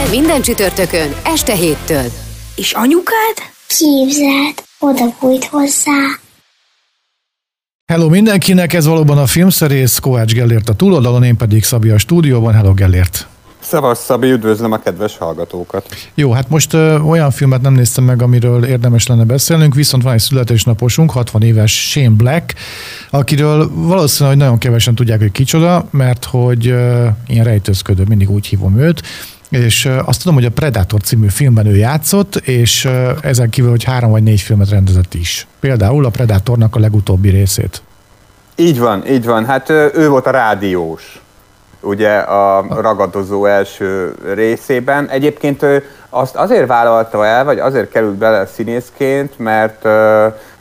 Minden, minden csütörtökön, este héttől. És anyukád? Képzeld, oda bújt hozzá. Hello mindenkinek, ez valóban a filmszerész, Kovács Gellért a túloldalon, én pedig Szabi a stúdióban. Hello Gellért! Szevasz Szabi, üdvözlöm a kedves hallgatókat! Jó, hát most ö, olyan filmet nem néztem meg, amiről érdemes lenne beszélnünk, viszont van egy születésnaposunk, 60 éves Shane Black, akiről valószínűleg nagyon kevesen tudják, hogy kicsoda, mert hogy ö, ilyen rejtőzködő, mindig úgy hívom őt, és azt tudom, hogy a Predator című filmben ő játszott, és ezen kívül, hogy három vagy négy filmet rendezett is. Például a Predatornak a legutóbbi részét. Így van, így van. Hát ő volt a rádiós, ugye a ragadozó első részében. Egyébként ő azt azért vállalta el, vagy azért került bele színészként, mert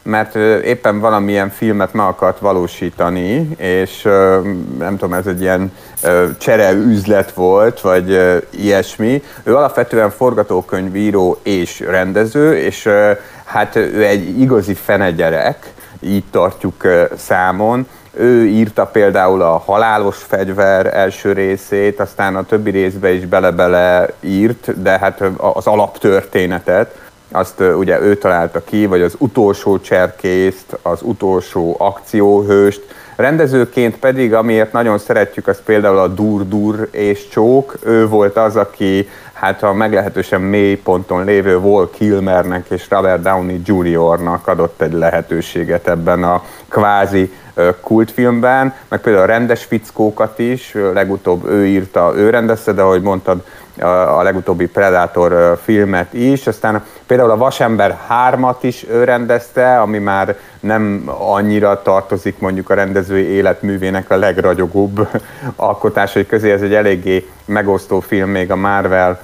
mert éppen valamilyen filmet meg akart valósítani, és nem tudom, ez egy ilyen csere üzlet volt, vagy ilyesmi. Ő alapvetően forgatókönyvíró és rendező, és hát ő egy igazi fenegyerek, így tartjuk számon. Ő írta például a Halálos fegyver első részét, aztán a többi részbe is bele-bele írt, de hát az alaptörténetet, azt ugye ő találta ki, vagy az utolsó cserkészt, az utolsó akcióhőst. Rendezőként pedig, amiért nagyon szeretjük, az például a Dur-Dur és Csók. Ő volt az, aki hát a meglehetősen mély ponton lévő Wall Kilmernek és Robert Downey Jr.-nak adott egy lehetőséget ebben a kvázi kultfilmben, meg például a rendes fickókat is, legutóbb ő írta, ő rendezte, de ahogy mondtad, a, legutóbbi Predator filmet is, aztán például a Vasember 3-at is ő rendezte, ami már nem annyira tartozik mondjuk a rendezői életművének a legragyogóbb alkotásai közé, ez egy eléggé megosztó film még a Marvel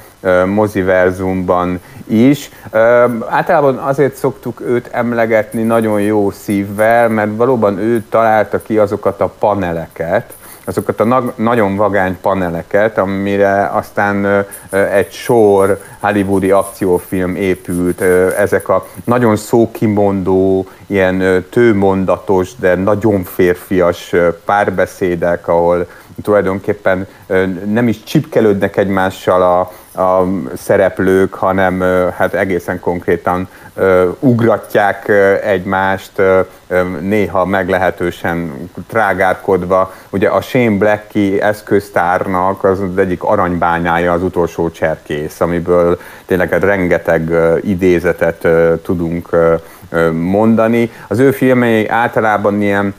moziverzumban is. Általában azért szoktuk őt emlegetni nagyon jó szívvel, mert valóban ő találta ki azokat a paneleket, azokat a nag- nagyon vagány paneleket, amire aztán egy sor hollywoodi akciófilm épült. Ezek a nagyon szókimondó, ilyen tőmondatos, de nagyon férfias párbeszédek, ahol tulajdonképpen nem is csipkelődnek egymással a, a szereplők, hanem hát egészen konkrétan ugratják egymást, néha meglehetősen trágárkodva. Ugye a Shane Blackie eszköztárnak az egyik aranybányája az utolsó cserkész, amiből tényleg hát rengeteg idézetet tudunk mondani. Az ő filmei általában ilyen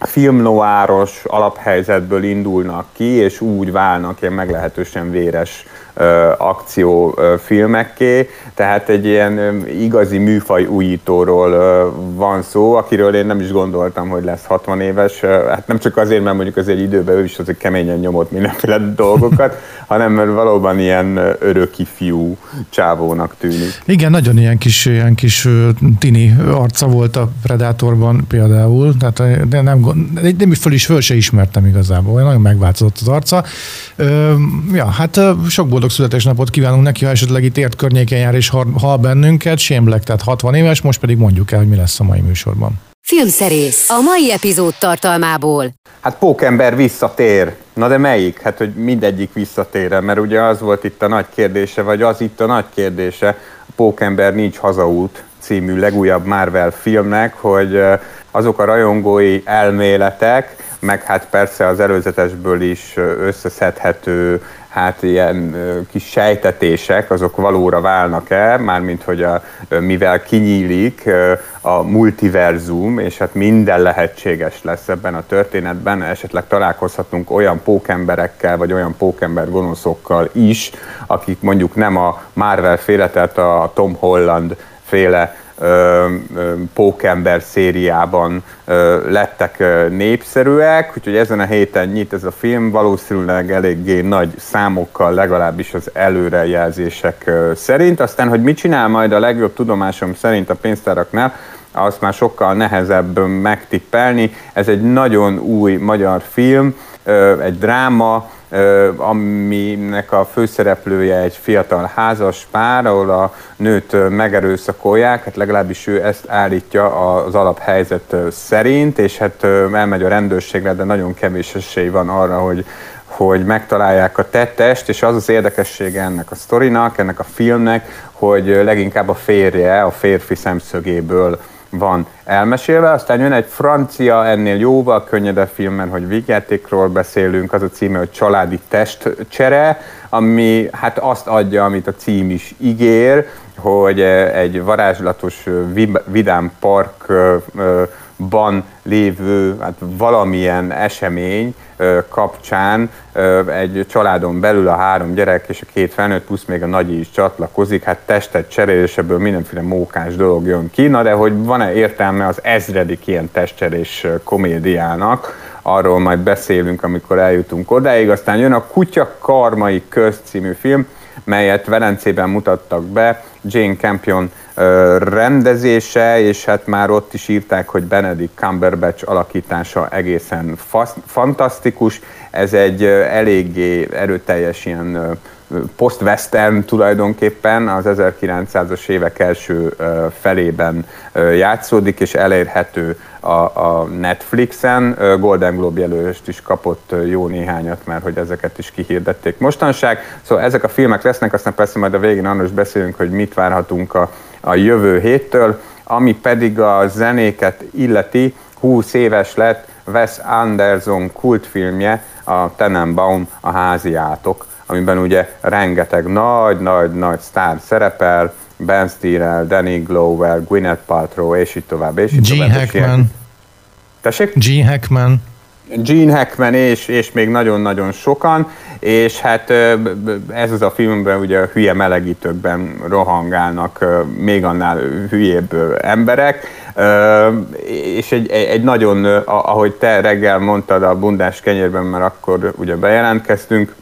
filmnoáros alaphelyzetből indulnak ki, és úgy válnak ilyen meglehetősen véres ö, akciófilmekké, tehát egy ilyen igazi műfaj újítóról van szó, akiről én nem is gondoltam, hogy lesz 60 éves, hát nem csak azért, mert mondjuk azért időben ő is azért keményen nyomott mindenféle dolgokat, hanem mert valóban ilyen öröki fiú csávónak tűnik. Igen, nagyon ilyen kis, ilyen kis tini arca volt a Predatorban például, tehát de nem, nem is föl is föl se ismertem igazából, nagyon megváltozott az arca. Ö, ja, hát sok boldog születésnapot kívánunk neki, ha esetleg itt ért környéken jár és hall bennünket, Black, tehát 60 éves, most pedig mondjuk el, hogy mi lesz a mai műsorban. Filmszerész, a mai epizód tartalmából. Hát Pókember visszatér. Na de melyik? Hát, hogy mindegyik visszatér mert ugye az volt itt a nagy kérdése, vagy az itt a nagy kérdése, a Pókember nincs hazaút című legújabb Marvel filmnek, hogy azok a rajongói elméletek, meg hát persze az előzetesből is összeszedhető hát ilyen kis sejtetések, azok valóra válnak-e, mármint hogy a, mivel kinyílik a multiverzum, és hát minden lehetséges lesz ebben a történetben, esetleg találkozhatunk olyan pókemberekkel, vagy olyan pókember gonoszokkal is, akik mondjuk nem a Marvel féle, a Tom Holland féle Pókember szériában lettek népszerűek, úgyhogy ezen a héten nyit ez a film, valószínűleg eléggé nagy számokkal, legalábbis az előrejelzések szerint. Aztán, hogy mit csinál majd a legjobb tudomásom szerint a pénztáraknál, azt már sokkal nehezebb megtippelni. Ez egy nagyon új magyar film, egy dráma, aminek a főszereplője egy fiatal házas pár, ahol a nőt megerőszakolják, hát legalábbis ő ezt állítja az alaphelyzet szerint, és hát elmegy a rendőrségre, de nagyon kevés esély van arra, hogy hogy megtalálják a tettest, és az az érdekessége ennek a sztorinak, ennek a filmnek, hogy leginkább a férje, a férfi szemszögéből van elmesélve, aztán jön egy francia, ennél jóval könnyedebb film, mert hogy vígjátékról beszélünk, az a címe, hogy Családi testcsere, ami hát azt adja, amit a cím is ígér, hogy egy varázslatos vidám parkban lévő hát valamilyen esemény kapcsán egy családon belül a három gyerek és a két felnőtt plusz még a nagyi is csatlakozik, hát testet cserél, és ebből mindenféle mókás dolog jön ki. Na de hogy van-e értelme az ezredik ilyen testcserés komédiának, arról majd beszélünk, amikor eljutunk odáig. Aztán jön a Kutya Karmai Köz film, melyet Velencében mutattak be, Jane Campion rendezése, és hát már ott is írták, hogy Benedict Cumberbatch alakítása egészen fantasztikus. Ez egy eléggé erőteljes ilyen post-western tulajdonképpen az 1900-as évek első felében játszódik, és elérhető a, a Netflixen. Golden Globe jelölést is kapott jó néhányat, mert hogy ezeket is kihirdették mostanság. Szóval ezek a filmek lesznek, aztán persze majd a végén arról is beszélünk, hogy mit várhatunk a, a jövő héttől, ami pedig a zenéket illeti, 20 éves lett Wes Anderson kultfilmje, a Tenenbaum, a háziátok, amiben ugye rengeteg nagy-nagy-nagy sztár szerepel, Ben Stiller, Danny Glover, Gwyneth Paltrow, és így tovább, és így Gene tovább. Hackman. Tessék? Gene Hackman. Gene Hackman és, és még nagyon-nagyon sokan, és hát ez az a filmben ugye a hülye melegítőkben rohangálnak még annál hülyébb emberek, és egy, egy nagyon, ahogy te reggel mondtad a bundás kenyérben, mert akkor ugye bejelentkeztünk,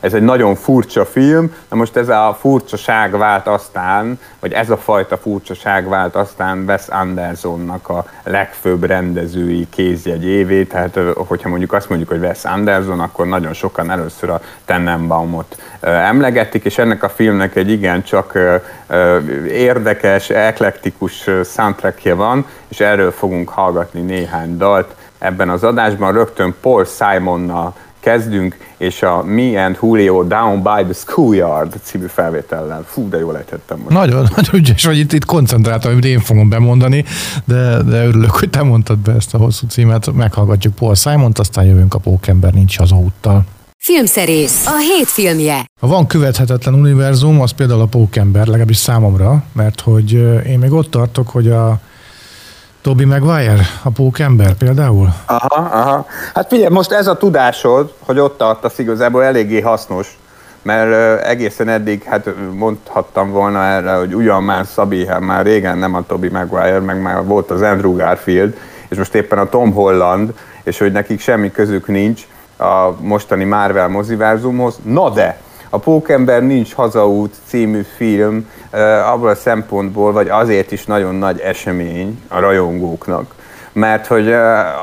ez egy nagyon furcsa film, na most ez a furcsaság vált aztán, vagy ez a fajta furcsaság vált aztán Wes Andersonnak a legfőbb rendezői kézjegyévé, tehát hogyha mondjuk azt mondjuk, hogy Wes Anderson, akkor nagyon sokan először a Tenenbaumot emlegetik, és ennek a filmnek egy igen csak érdekes, eklektikus soundtrackje van, és erről fogunk hallgatni néhány dalt ebben az adásban, rögtön Paul Simonnal kezdünk, és a Me and Julio Down by the Schoolyard című felvétellel. Fú, de jól ejtettem most. Nagyon, nagyon ügyes vagy, itt, itt koncentráltam, amit én fogom bemondani, de, de örülök, hogy te mondtad be ezt a hosszú címet. Meghallgatjuk Paul Simon-t, aztán jövünk a Pókember nincs hazaúttal. Filmszerész, a hét filmje. Ha van követhetetlen univerzum, az például a Pókember, legalábbis számomra, mert hogy én még ott tartok, hogy a Toby Maguire, a pókember például? Aha, aha. Hát figyelj, most ez a tudásod, hogy ott tartasz igazából eléggé hasznos, mert egészen eddig, hát mondhattam volna erre, hogy ugyan már Szabi, hát már régen nem a Toby Maguire, meg már volt az Andrew Garfield, és most éppen a Tom Holland, és hogy nekik semmi közük nincs a mostani Marvel moziverzumhoz. Na de, a Pókember nincs hazaút című film abból a szempontból, vagy azért is nagyon nagy esemény a rajongóknak, mert hogy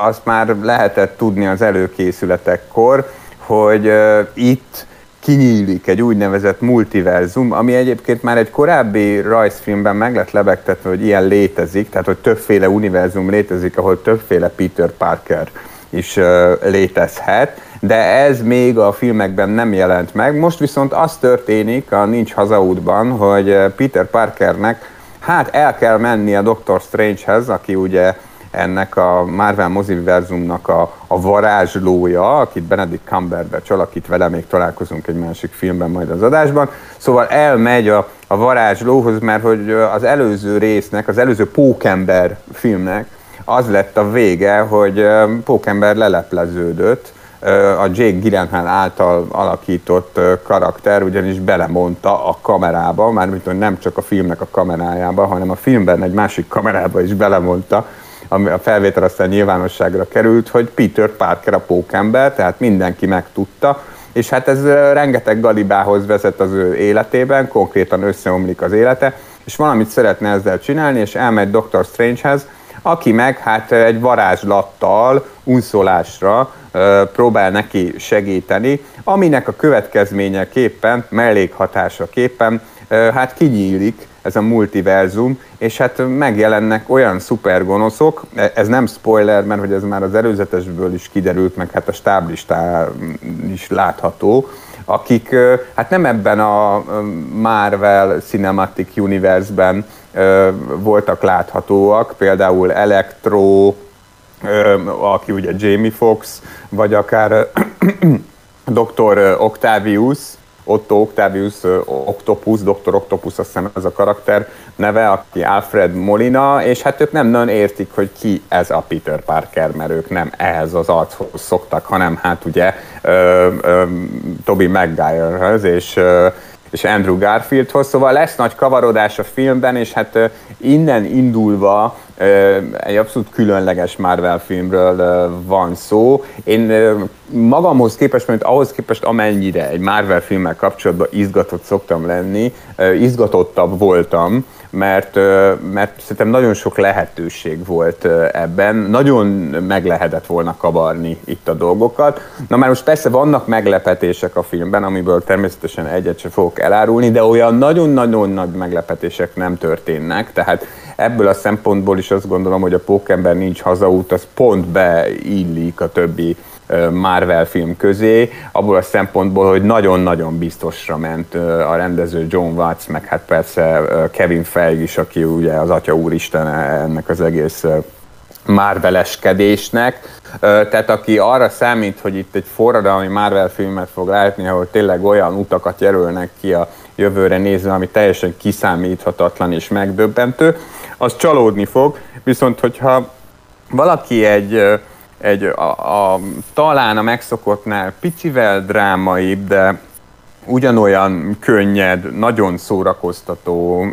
azt már lehetett tudni az előkészületekkor, hogy itt kinyílik egy úgynevezett multiverzum, ami egyébként már egy korábbi rajzfilmben meg lett lebegtetve, hogy ilyen létezik, tehát hogy többféle univerzum létezik, ahol többféle Peter Parker is létezhet, de ez még a filmekben nem jelent meg. Most viszont az történik a Nincs Hazaútban, hogy Peter Parkernek hát el kell menni a Doctor Strangehez, aki ugye ennek a Marvel moziverzumnak a, a varázslója, akit Benedict Cumberbatch alakít vele, még találkozunk egy másik filmben majd az adásban. Szóval elmegy a, a varázslóhoz, mert hogy az előző résznek, az előző Pókember filmnek az lett a vége, hogy Pókember lelepleződött, a Jake Gyllenhaal által alakított karakter ugyanis belemondta a kamerába, mármint nem csak a filmnek a kamerájába, hanem a filmben egy másik kamerába is belemondta, ami a felvétel aztán nyilvánosságra került, hogy Peter Parker a pókember, tehát mindenki megtudta, és hát ez rengeteg galibához vezet az ő életében, konkrétan összeomlik az élete, és valamit szeretne ezzel csinálni, és elmegy Dr. Strangehez, aki meg hát egy varázslattal, unszolásra próbál neki segíteni, aminek a következményeképpen, mellékhatásaképpen hát kinyílik ez a multiverzum, és hát megjelennek olyan szupergonoszok, e, ez nem spoiler, mert hogy ez már az előzetesből is kiderült, meg hát a stáblistán is látható, akik hát nem ebben a Marvel Cinematic Universe-ben voltak láthatóak, például Electro, aki ugye Jamie Fox, vagy akár Dr. Octavius, Otto Octavius Octopus, Dr. Octopus, azt hiszem ez a karakter neve, aki Alfred Molina, és hát ők nem nagyon értik, hogy ki ez a Peter Parker, mert ők nem ehhez az archoz szoktak, hanem hát ugye ö, ö, Toby Maguirehez, és ö, és Andrew Garfieldhoz, szóval lesz nagy kavarodás a filmben, és hát innen indulva egy abszolút különleges Marvel filmről van szó. Én magamhoz képest, mint ahhoz képest, amennyire egy Marvel filmmel kapcsolatban izgatott szoktam lenni, izgatottabb voltam, mert, mert szerintem nagyon sok lehetőség volt ebben, nagyon meg lehetett volna kavarni itt a dolgokat. Na már most persze vannak meglepetések a filmben, amiből természetesen egyet sem fogok elárulni, de olyan nagyon-nagyon nagy meglepetések nem történnek, tehát ebből a szempontból is azt gondolom, hogy a Pókember nincs hazaút, az pont beillik a többi Marvel film közé, abból a szempontból, hogy nagyon-nagyon biztosra ment a rendező John Watts, meg hát persze Kevin Feige is, aki ugye az Atya Úristen ennek az egész Marveleskedésnek. Tehát aki arra számít, hogy itt egy forradalmi Marvel filmet fog látni, ahol tényleg olyan utakat jelölnek ki a jövőre nézve, ami teljesen kiszámíthatatlan és megdöbbentő, az csalódni fog, viszont hogyha valaki egy, egy a, a, talán a megszokottnál picivel drámaibb, de ugyanolyan könnyed, nagyon szórakoztató,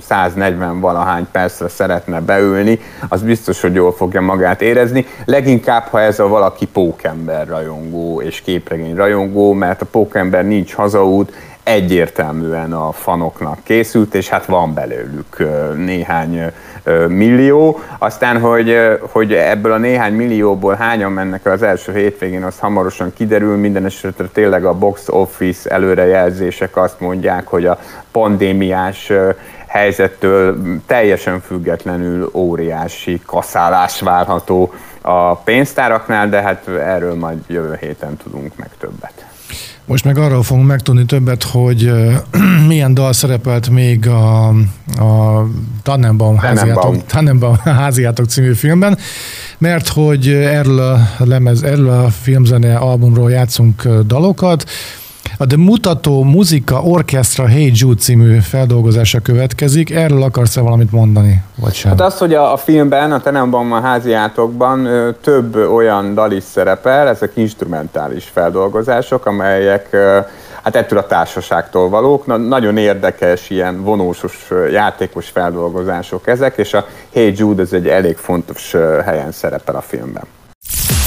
140 valahány percre szeretne beülni, az biztos, hogy jól fogja magát érezni. Leginkább, ha ez a valaki pókember rajongó és képregény rajongó, mert a pókember nincs hazaút, egyértelműen a fanoknak készült, és hát van belőlük néhány millió. Aztán, hogy, hogy ebből a néhány millióból hányan mennek az első hétvégén, az hamarosan kiderül. Minden esetre tényleg a box office előrejelzések azt mondják, hogy a pandémiás helyzettől teljesen függetlenül óriási kaszálás várható a pénztáraknál, de hát erről majd jövő héten tudunk meg többet. Most meg arról fogunk megtudni többet, hogy milyen dal szerepelt még a, a Tannenbaum, háziátok, Tannenbaum háziátok című filmben, mert hogy erről a, lemez, erről a filmzene albumról játszunk dalokat, a The Mutató Muzika Orchestra Hey Jude című feldolgozása következik. Erről akarsz-e valamit mondani, vagy sem? Hát az, hogy a, a filmben, a Tenenbaum háziátokban több olyan dal is szerepel, ezek instrumentális feldolgozások, amelyek hát ettől a társaságtól valók. Na, nagyon érdekes, ilyen vonósos, játékos feldolgozások ezek, és a Hey Jude ez egy elég fontos helyen szerepel a filmben.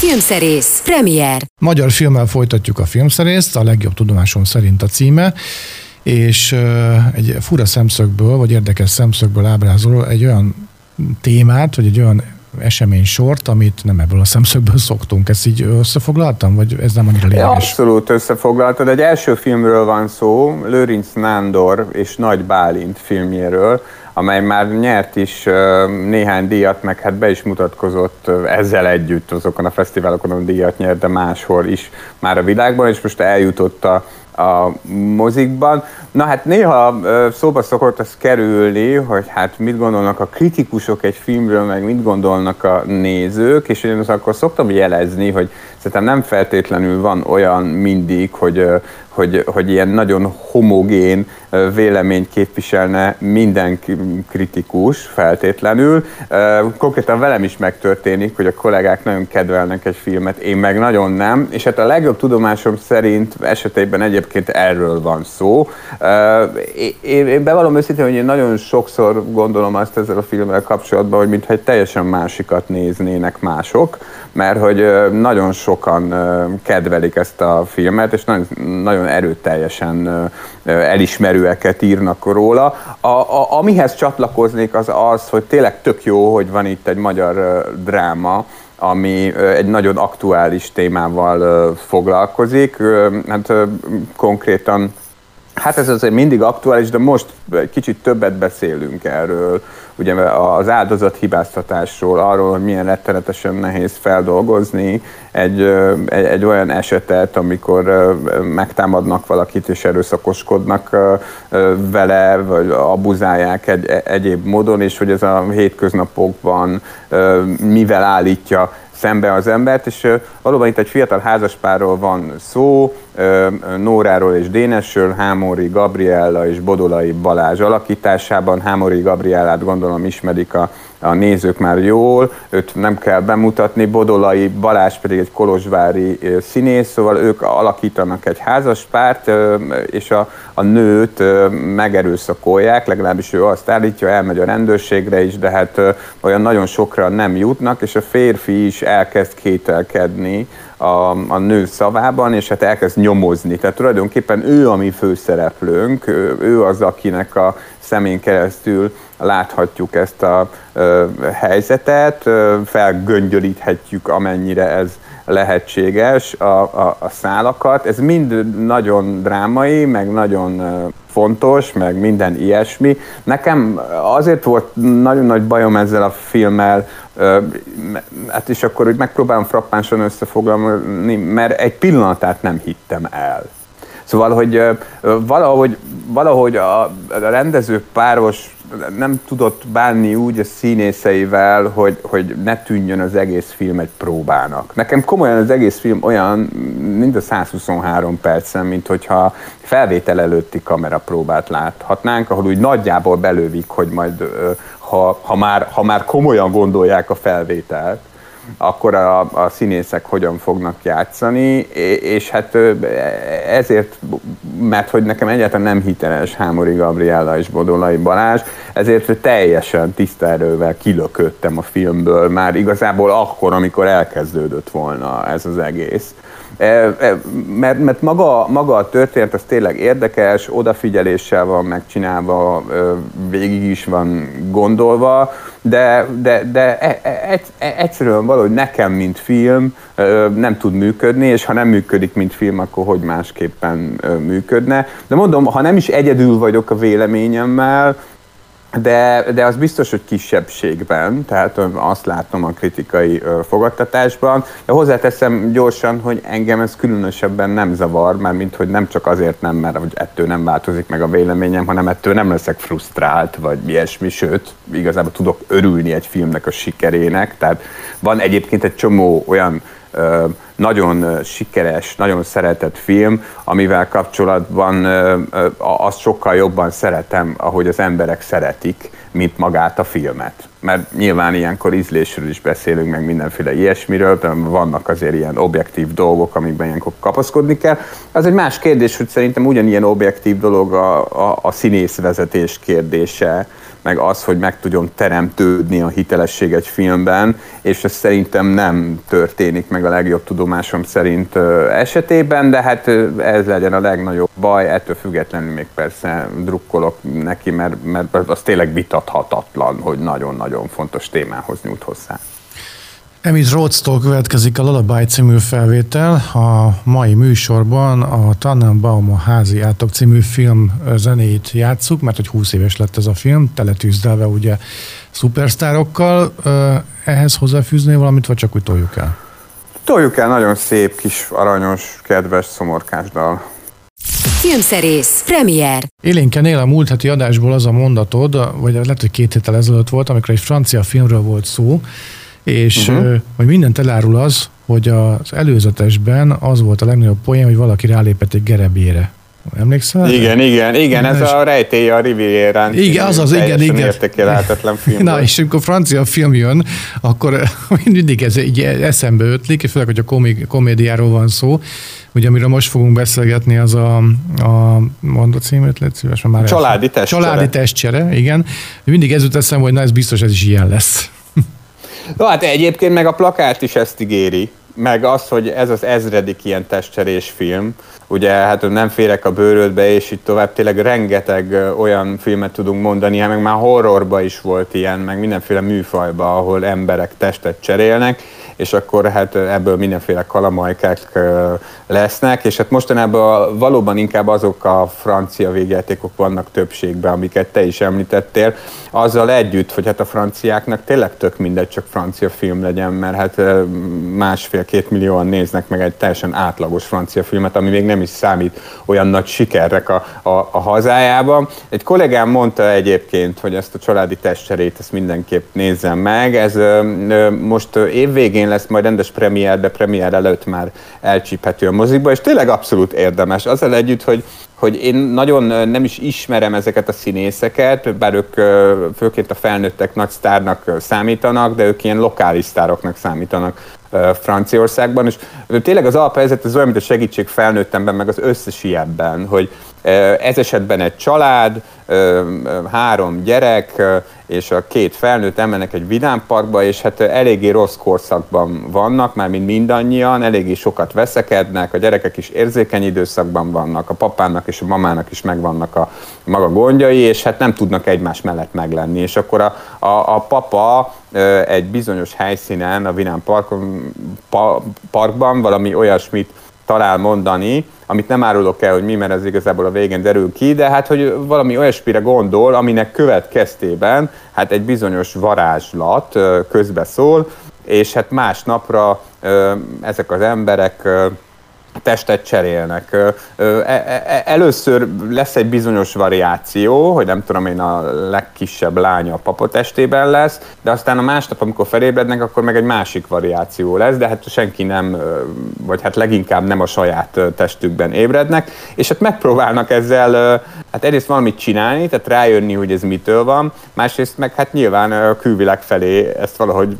Filmszerész, premier. Magyar filmmel folytatjuk a filmszerészt, a legjobb tudomásom szerint a címe, és egy fura szemszögből, vagy érdekes szemszögből ábrázol egy olyan témát, vagy egy olyan esemény sort, amit nem ebből a szemszögből szoktunk. Ezt így összefoglaltam, vagy ez nem annyira lényeges? Abszolút összefoglaltad. Egy első filmről van szó, Lőrinc Nándor és Nagy Bálint filmjéről, amely már nyert is néhány díjat, meg hát be is mutatkozott ezzel együtt azokon a fesztiválokon, ahol díjat nyert, de máshol is már a világban, és most eljutott a, a mozikban. Na hát néha szóba szokott ez kerülni, hogy hát mit gondolnak a kritikusok egy filmről, meg mit gondolnak a nézők, és én akkor szoktam jelezni, hogy szerintem nem feltétlenül van olyan mindig, hogy, hogy, hogy ilyen nagyon homogén véleményt képviselne minden kritikus feltétlenül. Konkrétan velem is megtörténik, hogy a kollégák nagyon kedvelnek egy filmet, én meg nagyon nem, és hát a legjobb tudomásom szerint esetében egyébként erről van szó. Én, én bevallom őszintén, hogy én nagyon sokszor gondolom azt ezzel a filmmel kapcsolatban, hogy mintha egy teljesen másikat néznének mások, mert hogy nagyon sokan kedvelik ezt a filmet, és nagyon, nagyon erőteljesen elismerőeket írnak róla. A, a, amihez csatlakoznék az az, hogy tényleg tök jó, hogy van itt egy magyar dráma, ami egy nagyon aktuális témával foglalkozik. Hát konkrétan Hát ez azért mindig aktuális, de most egy kicsit többet beszélünk erről, ugye az áldozat hibáztatásról, arról, hogy milyen rettenetesen nehéz feldolgozni egy, egy, egy olyan esetet, amikor megtámadnak valakit és erőszakoskodnak vele, vagy abuzálják egy, egyéb módon, és hogy ez a hétköznapokban mivel állítja szembe az embert, és valóban itt egy fiatal házaspárról van szó, Nóráról és Dénesről, Hámori Gabriella és Bodolai Balázs alakításában. Hámori Gabriellát gondolom ismerik a, a nézők már jól, őt nem kell bemutatni, Bodolai Balázs pedig egy kolozsvári színész, szóval ők alakítanak egy házaspárt, és a, a nőt megerőszakolják, legalábbis ő azt állítja, elmegy a rendőrségre is, de hát olyan nagyon sokra nem jutnak, és a férfi is elkezd kételkedni a, a nő szavában, és hát elkezd nyomozni. Tehát tulajdonképpen ő a mi főszereplőnk, ő, ő az, akinek a szemén keresztül láthatjuk ezt a ö, helyzetet, ö, felgöngyölíthetjük, amennyire ez lehetséges a, a, a szálakat. Ez mind nagyon drámai, meg nagyon fontos, meg minden ilyesmi. Nekem azért volt nagyon nagy bajom ezzel a filmmel, hát és akkor hogy megpróbálom frappánsan összefoglalni, mert egy pillanatát nem hittem el. Szóval, hogy valahogy, valahogy a rendező páros nem tudott bánni úgy a színészeivel, hogy, hogy ne tűnjön az egész film egy próbának. Nekem komolyan az egész film olyan, mint a 123 percen, mint hogyha felvétel előtti kamerapróbát láthatnánk, ahol úgy nagyjából belővik, hogy majd ha, ha, már, ha már komolyan gondolják a felvételt, akkor a, a színészek hogyan fognak játszani, és hát ezért, mert hogy nekem egyáltalán nem hiteles Hámori Gabriella és Bodolai Balázs, ezért teljesen tiszta erővel kilököttem a filmből, már igazából akkor, amikor elkezdődött volna ez az egész. E, e, mert, mert maga, maga a történet az tényleg érdekes, odafigyeléssel van megcsinálva, végig is van gondolva, de, de, de e, egyszerűen valahogy nekem, mint film, nem tud működni, és ha nem működik, mint film, akkor hogy másképpen működne. De mondom, ha nem is egyedül vagyok a véleményemmel, de, de az biztos, hogy kisebbségben, tehát azt látom a kritikai fogadtatásban, de hozzáteszem gyorsan, hogy engem ez különösebben nem zavar, mert mint hogy nem csak azért nem, mert hogy ettől nem változik meg a véleményem, hanem ettől nem leszek frusztrált, vagy ilyesmi, sőt, igazából tudok örülni egy filmnek a sikerének, tehát van egyébként egy csomó olyan nagyon sikeres, nagyon szeretett film, amivel kapcsolatban azt sokkal jobban szeretem, ahogy az emberek szeretik, mint magát a filmet. Mert nyilván ilyenkor ízlésről is beszélünk, meg mindenféle ilyesmiről, de vannak azért ilyen objektív dolgok, amikben ilyenkor kapaszkodni kell. Az egy más kérdés, hogy szerintem ugyanilyen objektív dolog a, a, a színészvezetés kérdése, meg az, hogy meg tudjon teremtődni a hitelesség egy filmben, és ez szerintem nem történik meg a legjobb tudomásom szerint esetében, de hát ez legyen a legnagyobb baj, ettől függetlenül még persze drukkolok neki, mert, mert az tényleg vitathatatlan, hogy nagyon-nagyon fontos témához nyújt hozzá. Emmett Rhodes-tól következik a Lullaby című felvétel. A mai műsorban a Tannenbaum a házi átok című film zenéit játsszuk, mert hogy 20 éves lett ez a film, teletűzdelve ugye szupersztárokkal. Ehhez hozzáfűzné valamit, vagy csak úgy toljuk el? Toljuk el, nagyon szép kis aranyos, kedves, szomorkás dal. Filmszerész, premier. Élénken él a múlt heti adásból az a mondatod, vagy lehet, hogy két héttel ezelőtt volt, amikor egy francia filmről volt szó, és uh-huh. hogy mindent elárul az, hogy az előzetesben az volt a legnagyobb poén, hogy valaki rálépett egy gerebére. Emlékszel? Igen, igen, igen, ez a rejtély a Rivierán. Igen, az az, igen, igen. Értékelhetetlen film. Na, és amikor francia film jön, akkor mindig ez így eszembe ötlik, és főleg, hogy a komé- komédiáról van szó, ugye amiről most fogunk beszélgetni, az a, a mondott címét, légy szíves, már Családi testcsere. Családi testcsere, igen. Mindig ez jut eszembe, hogy na ez biztos ez is ilyen lesz. No, hát egyébként meg a plakát is ezt ígéri, meg az, hogy ez az ezredik ilyen testcserés film, ugye hát nem férek a bőrödbe, és így tovább, tényleg rengeteg olyan filmet tudunk mondani, hát meg már horrorba is volt ilyen, meg mindenféle műfajba, ahol emberek testet cserélnek, és akkor hát ebből mindenféle kalamajkák lesznek, és hát mostanában valóban inkább azok a francia végjátékok vannak többségben, amiket te is említettél, azzal együtt, hogy hát a franciáknak tényleg tök mindegy, csak francia film legyen, mert hát másfél-két millióan néznek meg egy teljesen átlagos francia filmet, ami még nem is számít olyan nagy sikerrek a, a, a hazájában. Egy kollégám mondta egyébként, hogy ezt a családi testcserét ezt mindenképp nézzem meg. Ez most évvégén lesz majd rendes premier, de premier előtt már elcsíphető a mozikba, és tényleg abszolút érdemes. Azzal együtt, hogy hogy én nagyon nem is ismerem ezeket a színészeket, bár ők főként a felnőttek nagy sztárnak számítanak, de ők ilyen lokális sztároknak számítanak Franciaországban, és tényleg az alaphelyzet az olyan, mint a segítség felnőttemben, meg az összes ilyenben, hogy ez esetben egy család, három gyerek, és a két felnőtt emelnek egy vidámparkba, és hát eléggé rossz korszakban vannak, már mind mindannyian, eléggé sokat veszekednek, a gyerekek is érzékeny időszakban vannak, a papának és a mamának is megvannak a maga gondjai, és hát nem tudnak egymás mellett meglenni. És akkor a, a, a papa egy bizonyos helyszínen, a Vidám parkon, pa, parkban valami olyasmit talál mondani, amit nem árulok el, hogy mi, mert ez igazából a végén derül ki, de hát, hogy valami olyasmire gondol, aminek következtében hát egy bizonyos varázslat közbeszól, és hát másnapra ezek az emberek testet cserélnek. E, e, e, először lesz egy bizonyos variáció, hogy nem tudom én, a legkisebb lánya a papotestében lesz, de aztán a másnap, amikor felébrednek, akkor meg egy másik variáció lesz, de hát senki nem, vagy hát leginkább nem a saját testükben ébrednek, és hát megpróbálnak ezzel hát egyrészt valamit csinálni, tehát rájönni, hogy ez mitől van, másrészt meg hát nyilván a külvilág felé ezt valahogy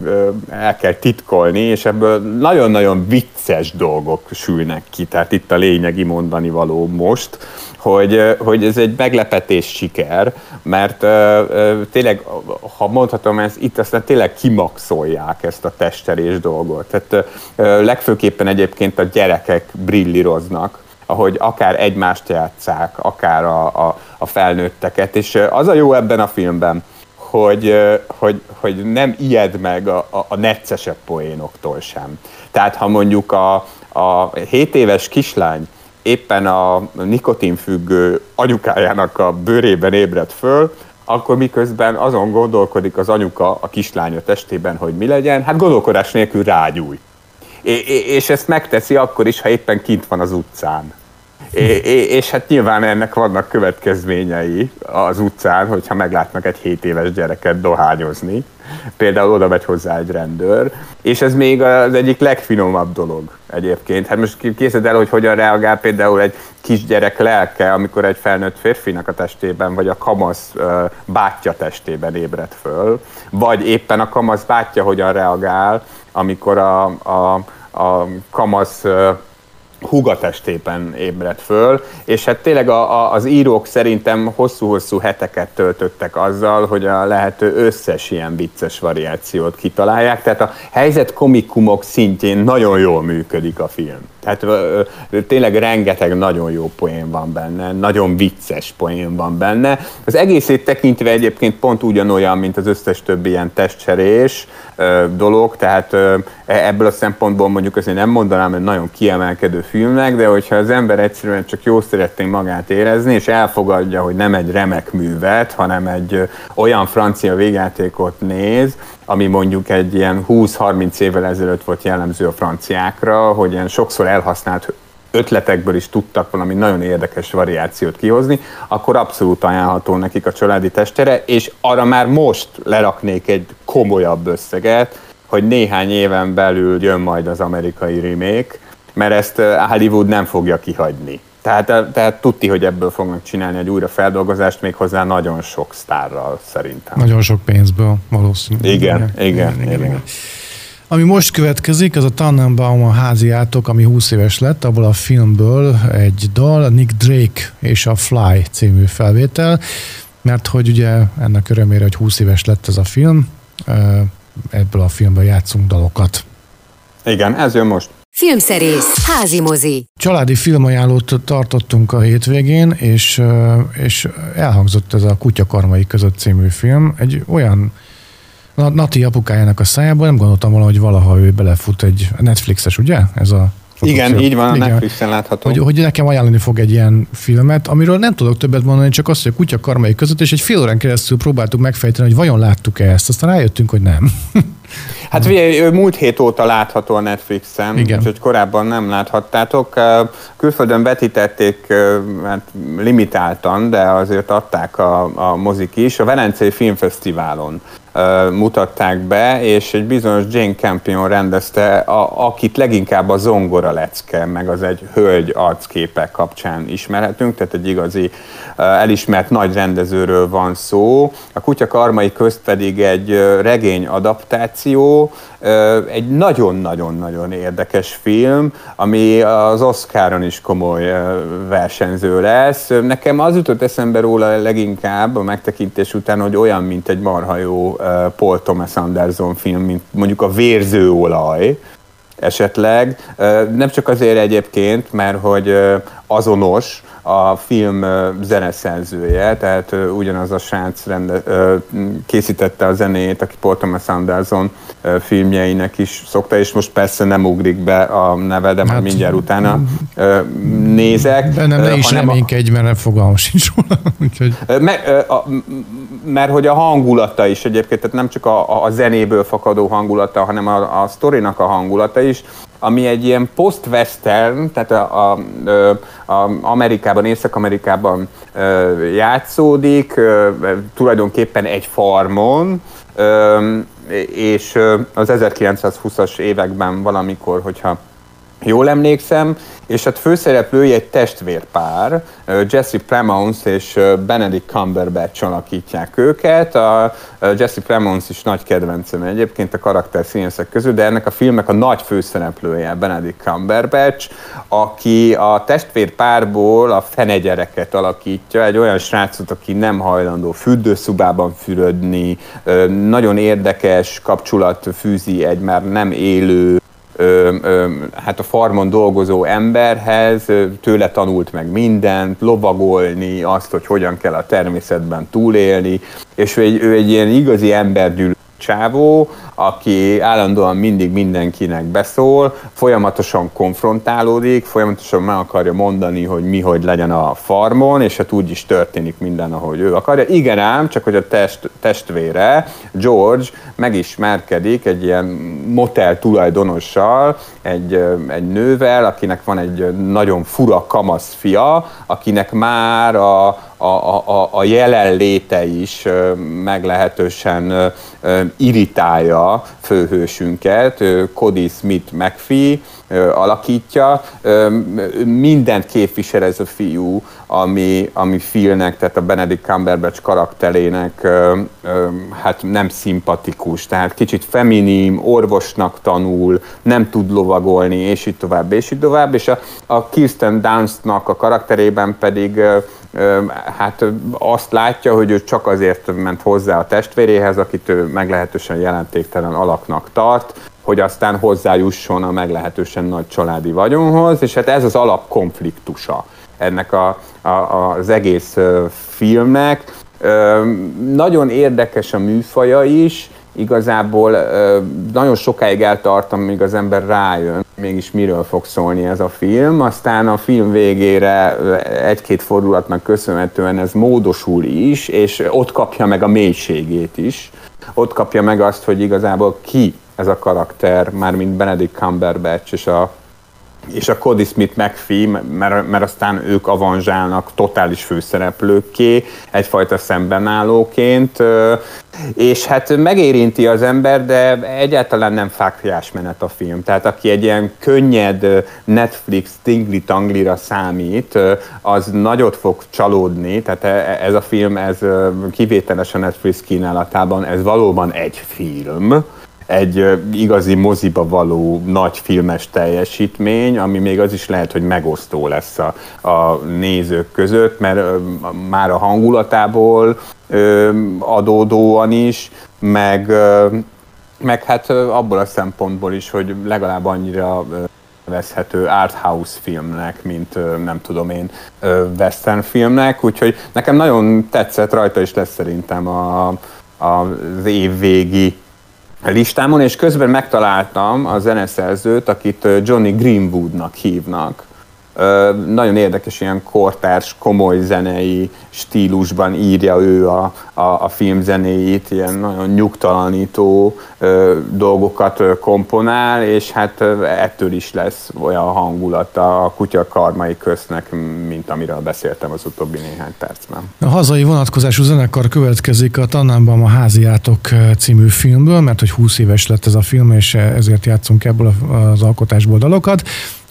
el kell titkolni, és ebből nagyon-nagyon vicces dolgok sülnek ki. Tehát itt a lényegi mondani való most, hogy, hogy ez egy meglepetés siker, mert tényleg, ha mondhatom ezt, itt aztán tényleg kimaxolják ezt a testerés dolgot. Tehát legfőképpen egyébként a gyerekek brillíroznak, ahogy akár egymást játszák, akár a, a, a felnőtteket, és az a jó ebben a filmben, hogy, hogy, hogy nem ijed meg a, a, a neccesebb poénoktól sem. Tehát ha mondjuk a, a 7 éves kislány éppen a nikotinfüggő anyukájának a bőrében ébred föl, akkor miközben azon gondolkodik az anyuka a kislánya testében, hogy mi legyen, hát gondolkodás nélkül rágyúj. És ezt megteszi akkor is, ha éppen kint van az utcán. É, és hát nyilván ennek vannak következményei az utcán, hogyha meglátnak egy 7 éves gyereket dohányozni. Például oda megy hozzá egy rendőr, és ez még az egyik legfinomabb dolog egyébként. Hát most készíted el, hogy hogyan reagál például egy kisgyerek lelke, amikor egy felnőtt férfinak a testében, vagy a kamasz bátyja testében ébred föl, vagy éppen a kamasz bátyja hogyan reagál, amikor a, a, a kamasz húga testében ébred föl, és hát tényleg a, a, az írók szerintem hosszú-hosszú heteket töltöttek azzal, hogy a lehető összes ilyen vicces variációt kitalálják, tehát a helyzet komikumok szintjén nagyon jól működik a film. Tehát tényleg rengeteg nagyon jó poén van benne, nagyon vicces poén van benne. Az egészét tekintve egyébként pont ugyanolyan, mint az összes többi ilyen testcserés ö, dolog, tehát ö, e, ebből a szempontból mondjuk azért nem mondanám, hogy nagyon kiemelkedő filmnek, de hogyha az ember egyszerűen csak jó szeretné magát érezni, és elfogadja, hogy nem egy remek művet, hanem egy olyan francia végjátékot néz, ami mondjuk egy ilyen 20-30 évvel ezelőtt volt jellemző a franciákra, hogy ilyen sokszor elhasznált ötletekből is tudtak valami nagyon érdekes variációt kihozni, akkor abszolút ajánlható nekik a családi testere, és arra már most leraknék egy komolyabb összeget, hogy néhány éven belül jön majd az amerikai remake, mert ezt Hollywood nem fogja kihagyni. Tehát, tehát tudti, hogy ebből fognak csinálni egy újra feldolgozást, méghozzá nagyon sok sztárral szerintem. Nagyon sok pénzből valószínűleg. Igen, igen, igen. igen, igen. igen. Ami most következik, az a Tannenbaum a házi átok, ami 20 éves lett, abból a filmből egy dal, Nick Drake és a Fly című felvétel, mert hogy ugye ennek örömére, hogy 20 éves lett ez a film, ebből a filmből játszunk dalokat. Igen, ez jön most. Filmszerész, házi mozi. Családi filmajánlót tartottunk a hétvégén, és, és elhangzott ez a Kutyakarmai között című film. Egy olyan Nati apukájának a szájából, nem gondoltam volna, hogy valaha ő belefut egy Netflixes, ugye? Ez a igen, így van, Igen. Netflixen látható. Hogy, hogy nekem ajánlani fog egy ilyen filmet, amiről nem tudok többet mondani, csak azt, hogy a kutya karmai között, és egy fél órán keresztül próbáltuk megfejteni, hogy vajon láttuk-e ezt, aztán rájöttünk, hogy nem. Hát ugye múlt hét óta látható a Netflixen, Igen. úgyhogy korábban nem láthattátok. Külföldön vetítették hát limitáltan, de azért adták a, a mozik is. A Velencei Filmfesztiválon mutatták be, és egy bizonyos Jane Campion rendezte, a, akit leginkább a zongora lecke, meg az egy hölgy arcképe kapcsán ismerhetünk, tehát egy igazi elismert nagy rendezőről van szó. A Kutya Karmai közt pedig egy regény adaptáció, egy nagyon-nagyon-nagyon érdekes film, ami az Oscaron is komoly versenyző lesz. Nekem az jutott eszembe róla leginkább a megtekintés után, hogy olyan, mint egy marha jó Paul Thomas Anderson film, mint mondjuk a Vérzőolaj, esetleg. Nem csak azért egyébként, mert hogy azonos, a film zeneszerzője, tehát ugyanaz a srác rende, készítette a zenét, aki Paul Thomas Anderson filmjeinek is szokta, és most persze nem ugrik be a neve, de hát, már mindjárt utána nézek. Bennem ne is reménykedj, mert nem fogalmam sincs róla. Úgyhogy... Mert, mert hogy a hangulata is egyébként, tehát nem csak a, a zenéből fakadó hangulata, hanem a, a sztorinak a hangulata is, ami egy ilyen post-western, tehát a, a, a Amerikában, Észak-Amerikában játszódik, tulajdonképpen egy farmon, és az 1920-as években valamikor, hogyha jól emlékszem, és hát főszereplője egy testvérpár, Jesse Plemons és Benedict Cumberbatch alakítják őket. A Jesse Plemons is nagy kedvencem egyébként a karakter színészek közül, de ennek a filmnek a nagy főszereplője Benedict Cumberbatch, aki a testvérpárból a fenegyereket alakítja, egy olyan srácot, aki nem hajlandó fürdőszobában fürödni, nagyon érdekes kapcsolat fűzi egy már nem élő ö, ö, hát a farmon dolgozó emberhez, tőle tanult meg mindent, lovagolni, azt, hogy hogyan kell a természetben túlélni, és ő egy, ő egy ilyen igazi embergyűlölő csávó, aki állandóan mindig mindenkinek beszól, folyamatosan konfrontálódik, folyamatosan meg akarja mondani, hogy mi hogy legyen a farmon, és hát úgy is történik minden, ahogy ő akarja. Igen ám, csak hogy a test, testvére, George megismerkedik egy ilyen motel tulajdonossal, egy, egy nővel, akinek van egy nagyon fura kamasz fia, akinek már a, a, a, a jelenléte is meglehetősen irritálja főhősünket, Cody Smith McPhee alakítja. Mindent képvisel ez a fiú, ami, ami Philnek, tehát a Benedict Cumberbatch karakterének hát nem szimpatikus, tehát kicsit feminim, orvosnak tanul, nem tud lovagolni, és így tovább, és így tovább, és a, a Kirsten Dunstnak a karakterében pedig hát azt látja, hogy ő csak azért ment hozzá a testvéréhez, akit ő meglehetősen jelentéktelen alaknak tart, hogy aztán hozzájusson a meglehetősen nagy családi vagyonhoz, és hát ez az alapkonfliktusa ennek a, a, az egész filmnek. Nagyon érdekes a műfaja is, igazából nagyon sokáig eltartam, míg az ember rájön, mégis miről fog szólni ez a film. Aztán a film végére egy-két fordulatnak köszönhetően ez módosul is, és ott kapja meg a mélységét is. Ott kapja meg azt, hogy igazából ki ez a karakter, már mint Benedict Cumberbatch, és a és a Cody Smith McPhee, mert, mert aztán ők avanzsálnak totális főszereplőkké, egyfajta szembenállóként, és hát megérinti az ember, de egyáltalán nem fákriás menet a film. Tehát aki egy ilyen könnyed Netflix tingli-tanglira számít, az nagyot fog csalódni, tehát e, ez a film, ez kivételes a Netflix kínálatában, ez valóban egy film, egy igazi moziba való nagy filmes teljesítmény, ami még az is lehet, hogy megosztó lesz a, a nézők között, mert már a hangulatából adódóan is, meg, meg hát abból a szempontból is, hogy legalább annyira veszhető arthouse filmnek, mint nem tudom én, western filmnek, úgyhogy nekem nagyon tetszett rajta, és lesz szerintem a, az évvégi listámon, és közben megtaláltam a zeneszerzőt, akit Johnny Greenwoodnak hívnak nagyon érdekes ilyen kortárs, komoly zenei stílusban írja ő a, a, a filmzenéit, ilyen nagyon nyugtalanító ö, dolgokat ö, komponál, és hát ö, ettől is lesz olyan hangulata a kutya karmai köznek, mint amiről beszéltem az utóbbi néhány percben. A hazai vonatkozású zenekar következik a Tannánban a háziátok című filmből, mert hogy 20 éves lett ez a film, és ezért játszunk ebből az alkotásból dalokat.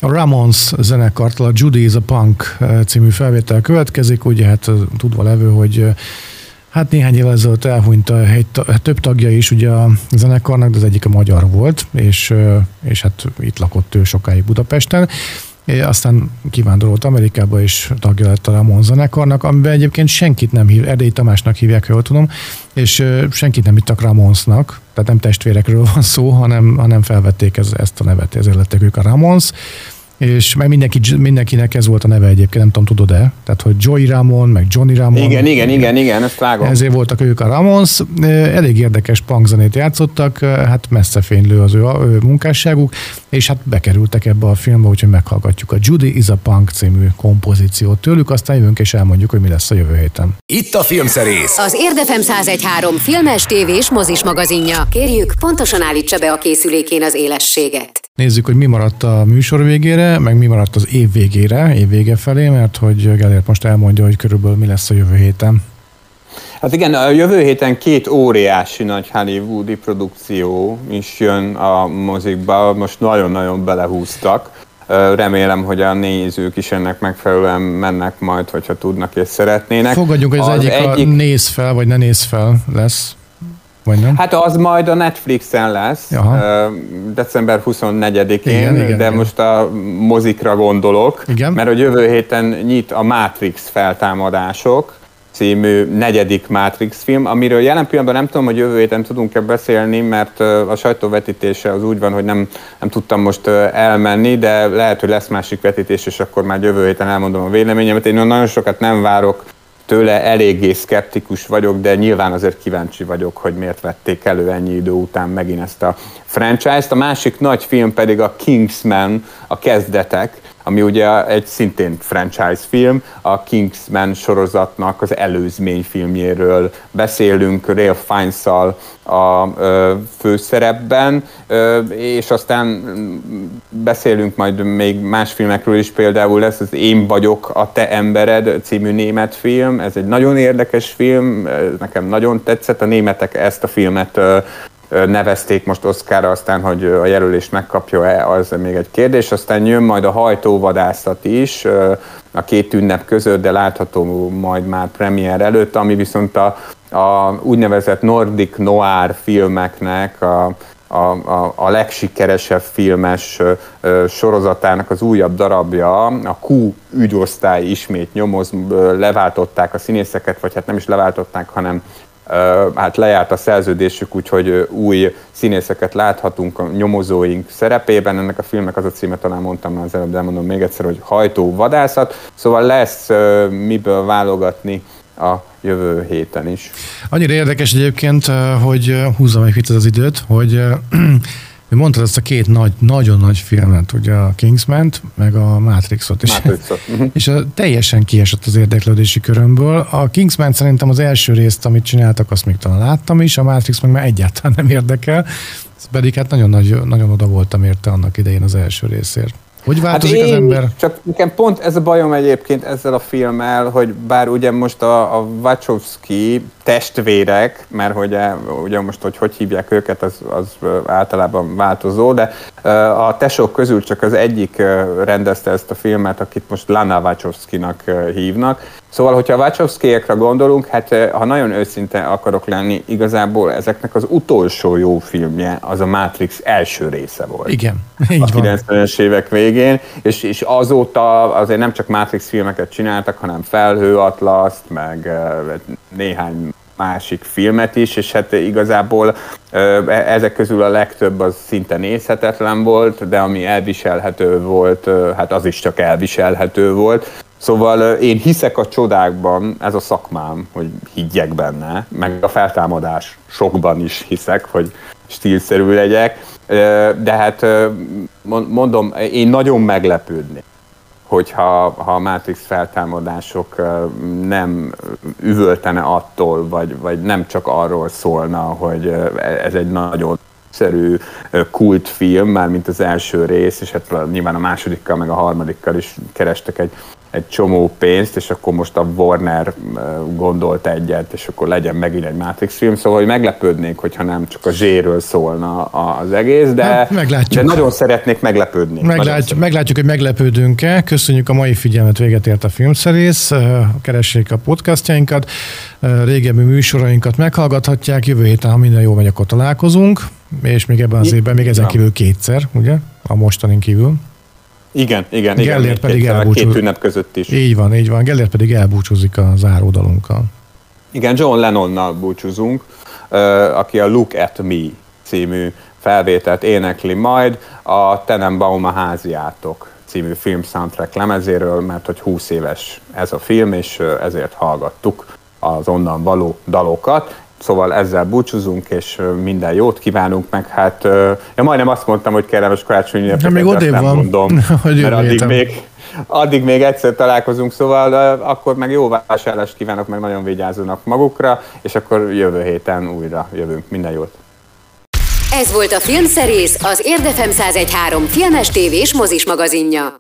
A Ramones zenekartól a Judy is a Punk eh, című felvétel következik, ugye hát eh, tudva levő, hogy eh, Hát néhány évvel ezelőtt elhunyt a egy, több tagja is ugye a zenekarnak, de az egyik a magyar volt, és, és hát itt lakott ő sokáig Budapesten. Aztán kivándorolt Amerikába, és tagja lett a Ramon zenekarnak, amiben egyébként senkit nem hív, Erdély Tamásnak hívják, jól tudom, és senkit nem hittak Ramonsnak, tehát nem testvérekről van szó, hanem, hanem felvették ez, ezt a nevet, ezért lettek ők a Ramons és meg mindenki, mindenkinek ez volt a neve egyébként, nem tudom, tudod-e? Tehát, hogy Joey Ramon, meg Johnny Ramon. Igen, igen, igen, igen, ezt vágom. Ezért voltak ők a Ramons. Elég érdekes punkzenét játszottak, hát messze fénylő az ő, ő munkásságuk, és hát bekerültek ebbe a filmbe, úgyhogy meghallgatjuk a Judy is a Punk című kompozíciót tőlük, aztán jövünk és elmondjuk, hogy mi lesz a jövő héten. Itt a Filmszerész. Az Érdefem 1013 filmes, tévés, mozis magazinja. Kérjük, pontosan állítsa be a készülékén az élességet. Nézzük, hogy mi maradt a műsor végére, meg mi maradt az év végére, év vége felé, mert hogy Gellért most elmondja, hogy körülbelül mi lesz a jövő héten. Hát igen, a jövő héten két óriási nagy hollywoodi produkció is jön a mozikba, most nagyon-nagyon belehúztak. Remélem, hogy a nézők is ennek megfelelően mennek majd, hogyha tudnak és szeretnének. Fogadjuk, hogy az, az egyik, egyik a néz fel, vagy ne néz fel lesz. Vagy nem? Hát az majd a Netflixen lesz, Aha. december 24-én, igen, igen, de igen. most a mozikra gondolok, igen. mert a jövő héten nyit a Matrix feltámadások, című negyedik Matrix film, amiről jelen pillanatban nem tudom, hogy jövő héten tudunk-e beszélni, mert a sajtóvetítése az úgy van, hogy nem, nem tudtam most elmenni, de lehet, hogy lesz másik vetítés, és akkor már jövő héten elmondom a véleményemet. Én nagyon sokat nem várok tőle eléggé szkeptikus vagyok, de nyilván azért kíváncsi vagyok, hogy miért vették elő ennyi idő után megint ezt a franchise-t. A másik nagy film pedig a Kingsman, a kezdetek, ami ugye egy szintén franchise film, a Kingsman sorozatnak az előzmény filmjéről beszélünk, Real fiennes a főszerepben, és aztán beszélünk majd még más filmekről is, például lesz az Én vagyok a te embered című német film, ez egy nagyon érdekes film, nekem nagyon tetszett, a németek ezt a filmet nevezték most Oszkára, aztán, hogy a jelölést megkapja-e, az még egy kérdés. Aztán jön majd a hajtóvadászat is a két ünnep között, de látható majd már premier előtt, ami viszont a, a úgynevezett Nordic Noir filmeknek a, a, a, a legsikeresebb filmes ö, sorozatának az újabb darabja, a Q ügyosztály ismét nyomoz, leváltották a színészeket, vagy hát nem is leváltották, hanem hát lejárt a szerződésük, úgyhogy új színészeket láthatunk a nyomozóink szerepében. Ennek a filmnek az a címe, talán mondtam már az előbb, de mondom még egyszer, hogy hajtó vadászat. Szóval lesz miből válogatni a jövő héten is. Annyira érdekes egyébként, hogy húzzam egy picit az időt, hogy mondtad ezt a két nagy, nagyon nagy filmet, ugye a kingsman meg a Matrixot is. Matrixot. Uh-huh. és a, teljesen kiesett az érdeklődési körömből. A Kingsman szerintem az első részt, amit csináltak, azt még talán láttam is, a Matrix meg már egyáltalán nem érdekel, pedig hát nagyon, nagy, nagyon oda voltam érte annak idején az első részért. Hogy változik hát az ember? Csak nekem pont ez a bajom egyébként ezzel a filmmel, hogy bár ugye most a, a Wachowski testvérek, mert hogy ugye most, hogy hogy hívják őket, az, az általában változó, de a tesók közül csak az egyik rendezte ezt a filmet, akit most Lana Wachowski-nak hívnak. Szóval, hogyha a Wachowskiekra gondolunk, hát ha nagyon őszinte akarok lenni, igazából ezeknek az utolsó jó filmje az a Matrix első része volt. Igen, így A 90-es évek végén, és, és azóta azért nem csak Matrix filmeket csináltak, hanem Felhő Atlaszt, meg néhány másik filmet is, és hát igazából e, ezek közül a legtöbb az szinte nézhetetlen volt, de ami elviselhető volt, hát az is csak elviselhető volt. Szóval én hiszek a csodákban, ez a szakmám, hogy higgyek benne, meg a feltámadás sokban is hiszek, hogy stílszerű legyek, de hát mondom, én nagyon meglepődnék, hogyha ha a Matrix feltámadások nem üvöltene attól, vagy, vagy nem csak arról szólna, hogy ez egy nagyon szerű kultfilm, már mint az első rész, és hát nyilván a másodikkal, meg a harmadikkal is kerestek egy egy csomó pénzt, és akkor most a Warner gondolt egyet, és akkor legyen megint egy Matrix film, szóval hogy meglepődnék, hogyha nem csak a zséről szólna az egész, de, hát, meglátjuk. de nagyon szeretnék meglepődni. Meglátjuk, meglátjuk hogy meglepődünk-e. Köszönjük a mai figyelmet, véget ért a filmszerész. Keressék a podcastjainkat, régebbi műsorainkat meghallgathatják, jövő héten, ha minden jó megy, akkor találkozunk, és még ebben az évben, még ezen kívül kétszer, ugye, a mostanin kívül. Igen, igen, Gellért igen. pedig elbúcsúzik. Két ünnep között is. Így van, így van. Gellért pedig elbúcsúzik a záródalunkkal. Igen, John Lennonnal búcsúzunk, aki a Look at Me című felvételt énekli majd a Tenenbaum a háziátok című film soundtrack lemezéről, mert hogy 20 éves ez a film, és ezért hallgattuk az onnan való dalokat. Szóval ezzel búcsúzunk, és minden jót kívánunk, meg hát ja, majdnem azt mondtam, hogy kellemes karácsonyi ünnepeket, még odébb nem van. mondom, hogy mert addig még, addig még egyszer találkozunk, szóval akkor meg jó vásárlást kívánok, meg nagyon vigyázzanak magukra, és akkor jövő héten újra jövünk. Minden jót! Ez volt a Filmszerész, az Érdefem 1013 filmes tévés mozis magazinja.